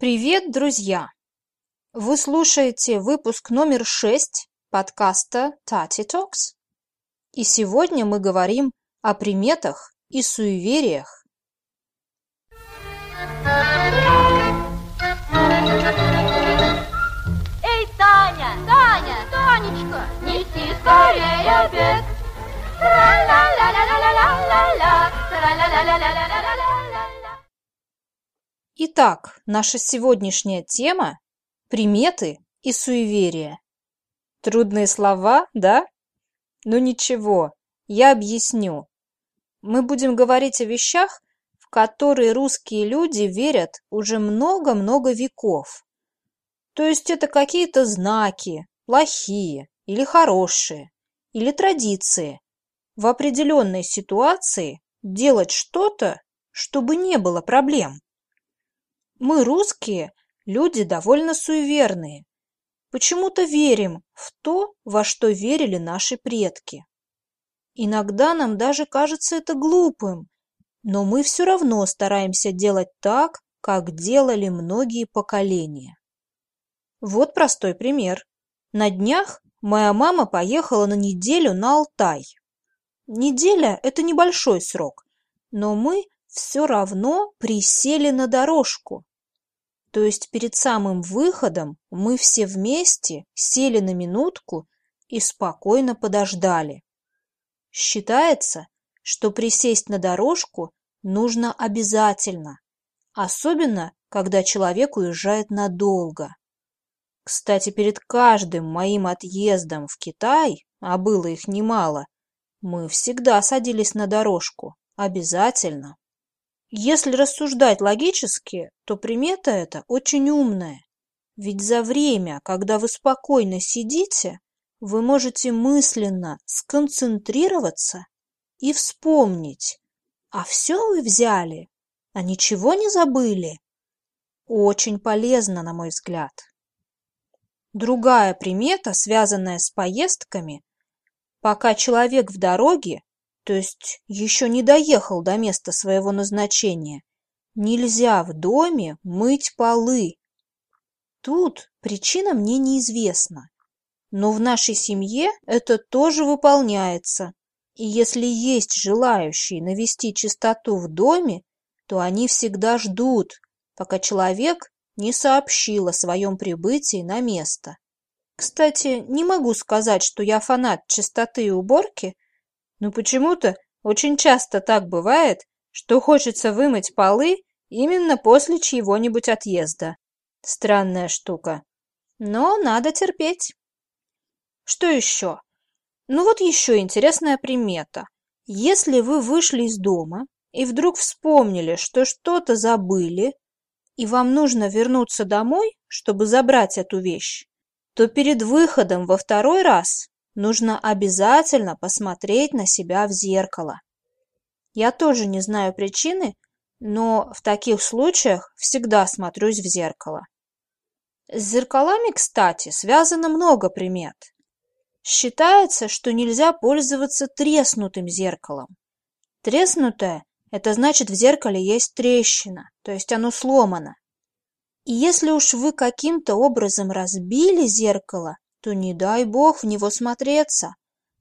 Привет, друзья! Вы слушаете выпуск номер 6 подкаста Tati Talks. И сегодня мы говорим о приметах и суевериях. Эй, Таня! Таня! Танечка! Неси скорее обед! Тра-ла-ла-ла-ла-ла-ла-ла! Тра-ла-ла-ла-ла-ла-ла-ла! Итак, наша сегодняшняя тема – приметы и суеверия. Трудные слова, да? Ну ничего, я объясню. Мы будем говорить о вещах, в которые русские люди верят уже много-много веков. То есть это какие-то знаки, плохие или хорошие, или традиции. В определенной ситуации делать что-то, чтобы не было проблем. Мы, русские, люди довольно суеверные. Почему-то верим в то, во что верили наши предки. Иногда нам даже кажется это глупым, но мы все равно стараемся делать так, как делали многие поколения. Вот простой пример. На днях моя мама поехала на неделю на Алтай. Неделя – это небольшой срок, но мы все равно присели на дорожку. То есть перед самым выходом мы все вместе сели на минутку и спокойно подождали. Считается, что присесть на дорожку нужно обязательно, особенно когда человек уезжает надолго. Кстати, перед каждым моим отъездом в Китай, а было их немало, мы всегда садились на дорожку, обязательно. Если рассуждать логически, то примета эта очень умная. Ведь за время, когда вы спокойно сидите, вы можете мысленно сконцентрироваться и вспомнить, а все вы взяли, а ничего не забыли. Очень полезно, на мой взгляд. Другая примета, связанная с поездками, пока человек в дороге, то есть еще не доехал до места своего назначения, нельзя в доме мыть полы. Тут причина мне неизвестна, но в нашей семье это тоже выполняется. И если есть желающие навести чистоту в доме, то они всегда ждут, пока человек не сообщил о своем прибытии на место. Кстати, не могу сказать, что я фанат чистоты и уборки, но почему-то очень часто так бывает, что хочется вымыть полы именно после чьего-нибудь отъезда. Странная штука. Но надо терпеть. Что еще? Ну вот еще интересная примета. Если вы вышли из дома и вдруг вспомнили, что что-то забыли, и вам нужно вернуться домой, чтобы забрать эту вещь, то перед выходом во второй раз нужно обязательно посмотреть на себя в зеркало. Я тоже не знаю причины, но в таких случаях всегда смотрюсь в зеркало. С зеркалами, кстати, связано много примет. Считается, что нельзя пользоваться треснутым зеркалом. Треснутое это значит, в зеркале есть трещина, то есть оно сломано. И если уж вы каким-то образом разбили зеркало, то не дай бог в него смотреться.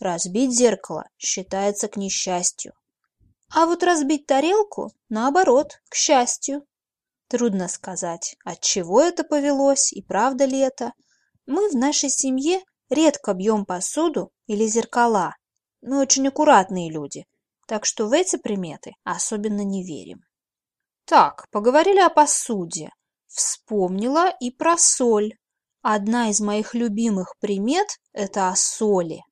Разбить зеркало считается к несчастью. А вот разбить тарелку, наоборот, к счастью. Трудно сказать, от чего это повелось и правда ли это. Мы в нашей семье редко бьем посуду или зеркала. Мы очень аккуратные люди – так что в эти приметы особенно не верим. Так, поговорили о посуде. Вспомнила и про соль. Одна из моих любимых примет – это о соли.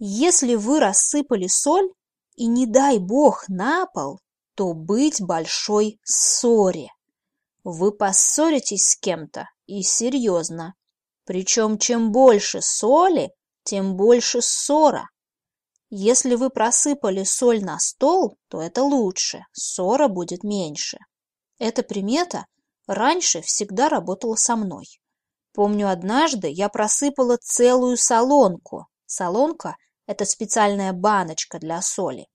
Если вы рассыпали соль и, не дай бог, на пол, то быть большой ссоре. Вы поссоритесь с кем-то и серьезно. Причем чем больше соли, тем больше ссора. Если вы просыпали соль на стол, то это лучше, ссора будет меньше. Эта примета раньше всегда работала со мной. Помню, однажды я просыпала целую солонку. Солонка – это специальная баночка для соли.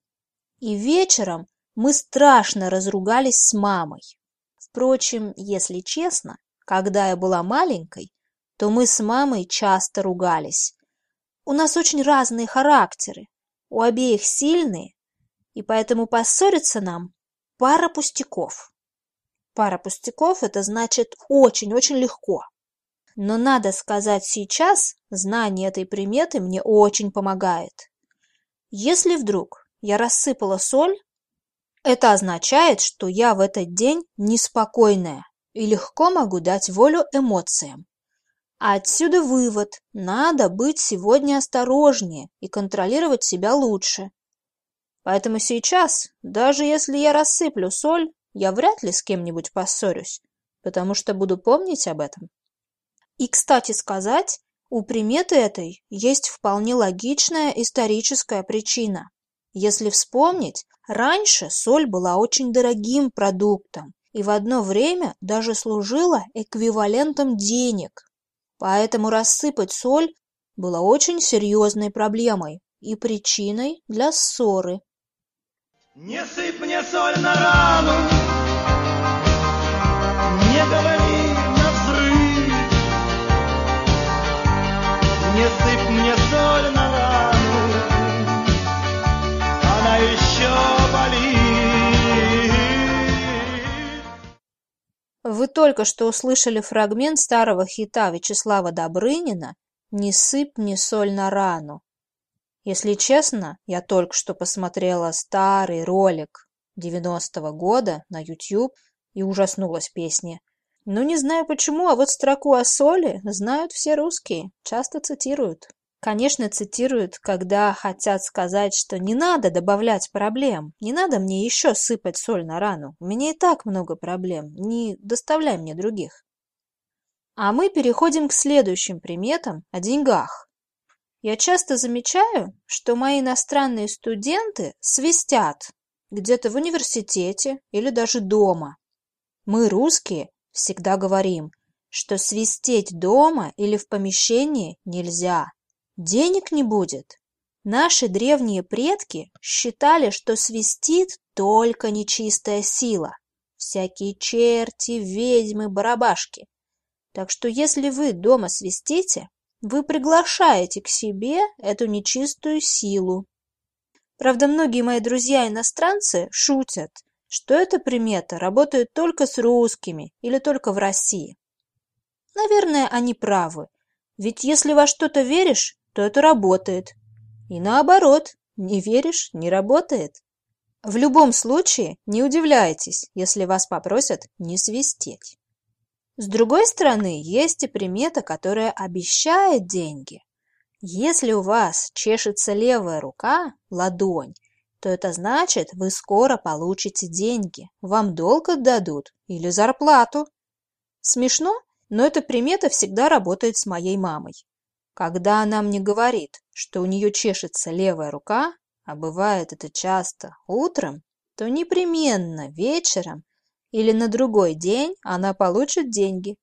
И вечером мы страшно разругались с мамой. Впрочем, если честно, когда я была маленькой, то мы с мамой часто ругались. У нас очень разные характеры, у обеих сильные, и поэтому поссориться нам пара пустяков. Пара пустяков – это значит очень-очень легко. Но надо сказать сейчас, знание этой приметы мне очень помогает. Если вдруг я рассыпала соль, это означает, что я в этот день неспокойная и легко могу дать волю эмоциям. А отсюда вывод – надо быть сегодня осторожнее и контролировать себя лучше. Поэтому сейчас, даже если я рассыплю соль, я вряд ли с кем-нибудь поссорюсь, потому что буду помнить об этом. И, кстати сказать, у приметы этой есть вполне логичная историческая причина. Если вспомнить, раньше соль была очень дорогим продуктом и в одно время даже служила эквивалентом денег. Поэтому рассыпать соль было очень серьезной проблемой и причиной для ссоры. Не сыпь мне соль на рану, не говори не сыпь мне соль на рану, она еще. Вы только что услышали фрагмент старого хита Вячеслава Добрынина «Не сыпь мне соль на рану». Если честно, я только что посмотрела старый ролик 90-го года на YouTube и ужаснулась песне. Ну, не знаю почему, а вот строку о соли знают все русские, часто цитируют. Конечно, цитируют, когда хотят сказать, что не надо добавлять проблем, не надо мне еще сыпать соль на рану, у меня и так много проблем, не доставляй мне других. А мы переходим к следующим приметам о деньгах. Я часто замечаю, что мои иностранные студенты свистят где-то в университете или даже дома. Мы, русские, всегда говорим, что свистеть дома или в помещении нельзя. Денег не будет. Наши древние предки считали, что свистит только нечистая сила. Всякие черти, ведьмы, барабашки. Так что если вы дома свистите, вы приглашаете к себе эту нечистую силу. Правда, многие мои друзья-иностранцы шутят, что эта примета работает только с русскими или только в России. Наверное, они правы, ведь если во что-то веришь, то это работает. И наоборот, не веришь – не работает. В любом случае, не удивляйтесь, если вас попросят не свистеть. С другой стороны, есть и примета, которая обещает деньги. Если у вас чешется левая рука, ладонь, то это значит, вы скоро получите деньги, вам долг отдадут или зарплату. Смешно, но эта примета всегда работает с моей мамой. Когда она мне говорит, что у нее чешется левая рука, а бывает это часто утром, то непременно вечером или на другой день она получит деньги.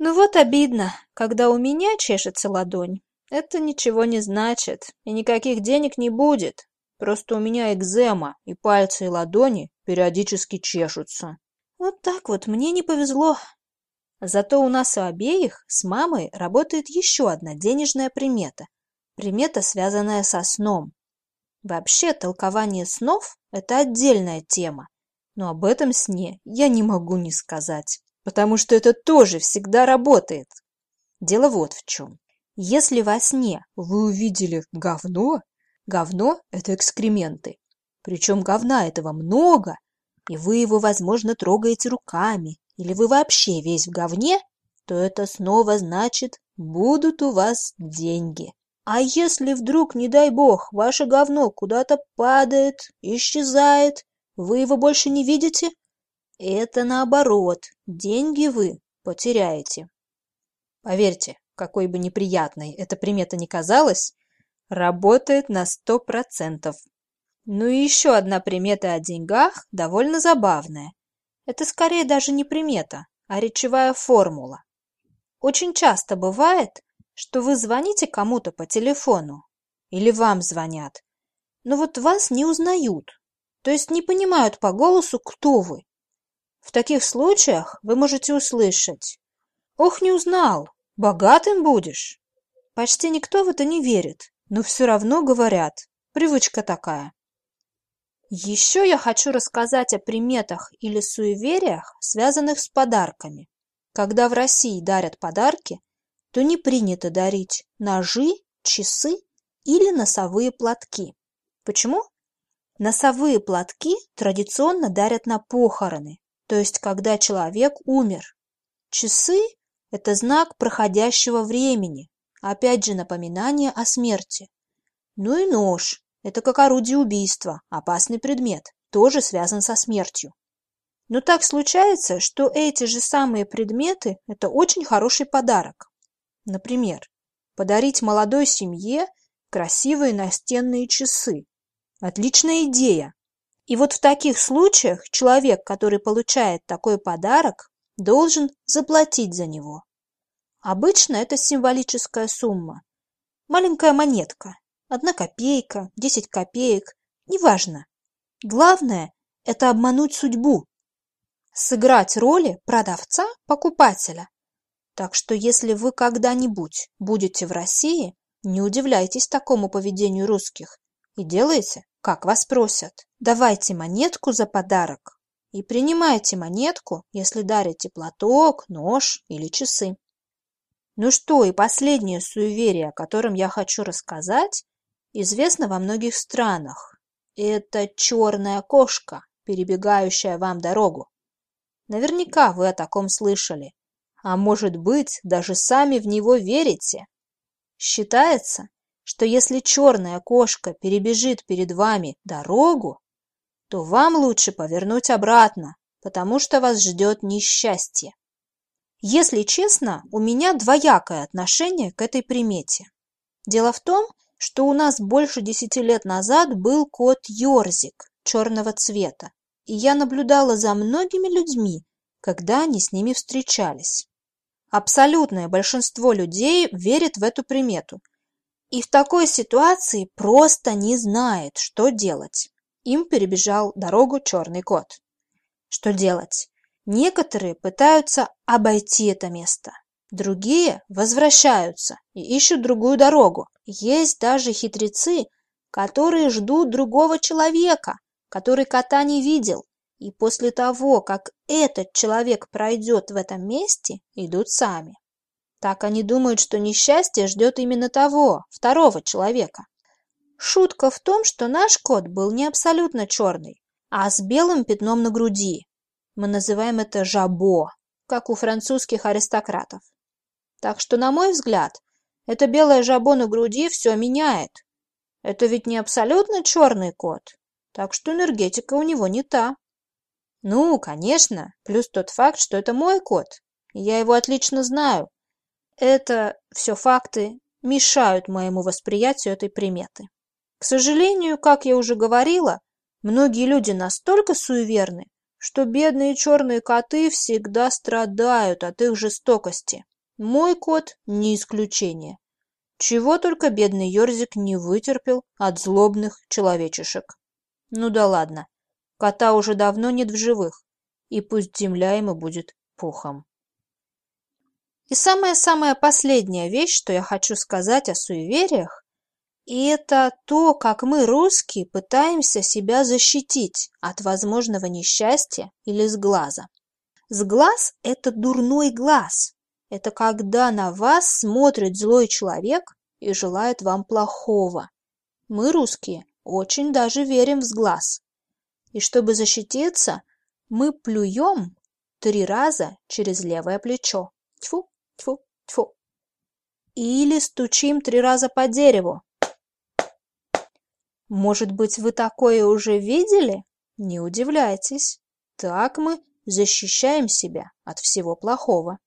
Ну вот обидно, когда у меня чешется ладонь. Это ничего не значит, и никаких денег не будет. Просто у меня экзема, и пальцы и ладони периодически чешутся. Вот так вот мне не повезло. Зато у нас у обеих с мамой работает еще одна денежная примета. Примета, связанная со сном. Вообще, толкование снов – это отдельная тема. Но об этом сне я не могу не сказать, потому что это тоже всегда работает. Дело вот в чем. Если во сне вы увидели говно, говно – это экскременты. Причем говна этого много, и вы его, возможно, трогаете руками, или вы вообще весь в говне, то это снова значит, будут у вас деньги. А если вдруг, не дай бог, ваше говно куда-то падает, исчезает, вы его больше не видите? Это наоборот, деньги вы потеряете. Поверьте, какой бы неприятной эта примета ни казалась, работает на сто процентов. Ну и еще одна примета о деньгах довольно забавная. Это скорее даже не примета, а речевая формула. Очень часто бывает, что вы звоните кому-то по телефону, или вам звонят, но вот вас не узнают, то есть не понимают по голосу, кто вы. В таких случаях вы можете услышать «Ох, не узнал! Богатым будешь!» Почти никто в это не верит, но все равно говорят. Привычка такая. Еще я хочу рассказать о приметах или суевериях, связанных с подарками. Когда в России дарят подарки, то не принято дарить ножи, часы или носовые платки. Почему? Носовые платки традиционно дарят на похороны, то есть когда человек умер. Часы – это знак проходящего времени, опять же напоминание о смерти. Ну и нож – это как орудие убийства, опасный предмет, тоже связан со смертью. Но так случается, что эти же самые предметы – это очень хороший подарок. Например, подарить молодой семье красивые настенные часы. Отличная идея. И вот в таких случаях человек, который получает такой подарок, должен заплатить за него. Обычно это символическая сумма. Маленькая монетка, одна копейка, десять копеек, неважно. Главное – это обмануть судьбу, сыграть роли продавца-покупателя. Так что если вы когда-нибудь будете в России, не удивляйтесь такому поведению русских и делайте, как вас просят. Давайте монетку за подарок и принимайте монетку, если дарите платок, нож или часы. Ну что, и последнее суеверие, о котором я хочу рассказать, известно во многих странах. Это черная кошка, перебегающая вам дорогу. Наверняка вы о таком слышали. А может быть, даже сами в него верите. Считается, что если черная кошка перебежит перед вами дорогу, то вам лучше повернуть обратно, потому что вас ждет несчастье. Если честно, у меня двоякое отношение к этой примете. Дело в том, что у нас больше десяти лет назад был кот Йорзик черного цвета, и я наблюдала за многими людьми, когда они с ними встречались. Абсолютное большинство людей верит в эту примету и в такой ситуации просто не знает, что делать. Им перебежал дорогу черный кот. Что делать? Некоторые пытаются обойти это место, другие возвращаются и ищут другую дорогу. Есть даже хитрецы, которые ждут другого человека, который кота не видел, и после того, как этот человек пройдет в этом месте, идут сами. Так они думают, что несчастье ждет именно того, второго человека. Шутка в том, что наш кот был не абсолютно черный, а с белым пятном на груди. Мы называем это жабо, как у французских аристократов. Так что, на мой взгляд, это белое жабо на груди все меняет. Это ведь не абсолютно черный кот, так что энергетика у него не та. Ну, конечно, плюс тот факт, что это мой кот, я его отлично знаю. Это все факты мешают моему восприятию этой приметы. К сожалению, как я уже говорила, многие люди настолько суеверны, что бедные черные коты всегда страдают от их жестокости. Мой кот не исключение. Чего только бедный Ёрзик не вытерпел от злобных человечешек. Ну да ладно, Кота уже давно нет в живых, и пусть земля ему будет пухом. И самая-самая последняя вещь, что я хочу сказать о суевериях, и это то, как мы, русские, пытаемся себя защитить от возможного несчастья или сглаза. Сглаз – это дурной глаз. Это когда на вас смотрит злой человек и желает вам плохого. Мы, русские, очень даже верим в сглаз. И чтобы защититься, мы плюем три раза через левое плечо. Тьфу, тьфу, тьфу. Или стучим три раза по дереву. Может быть, вы такое уже видели? Не удивляйтесь. Так мы защищаем себя от всего плохого.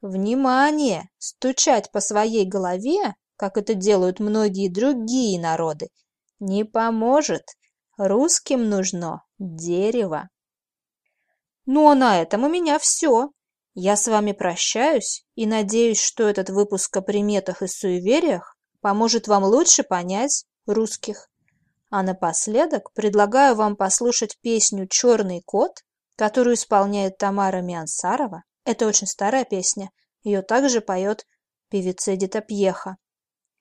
Внимание! Стучать по своей голове, как это делают многие другие народы, не поможет. Русским нужно дерево. Ну а на этом у меня все. Я с вами прощаюсь и надеюсь, что этот выпуск о приметах и суевериях поможет вам лучше понять русских. А напоследок предлагаю вам послушать песню «Черный кот», которую исполняет Тамара Миансарова. Это очень старая песня. Ее также поет певица Эдита Пьеха.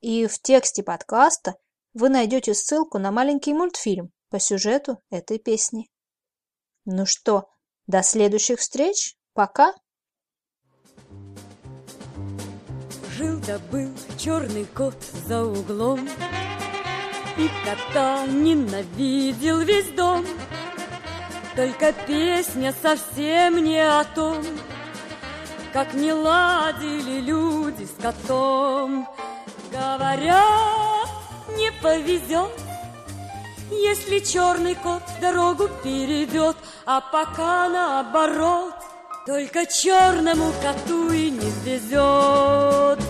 И в тексте подкаста вы найдете ссылку на маленький мультфильм по сюжету этой песни. Ну что, до следующих встреч. Пока. Жил да был черный кот за углом И кота ненавидел весь дом. Только песня совсем не о том Как не ладили люди с котом. Говорят, не повезет Если черный кот дорогу перейдет А пока наоборот Только черному коту и не везет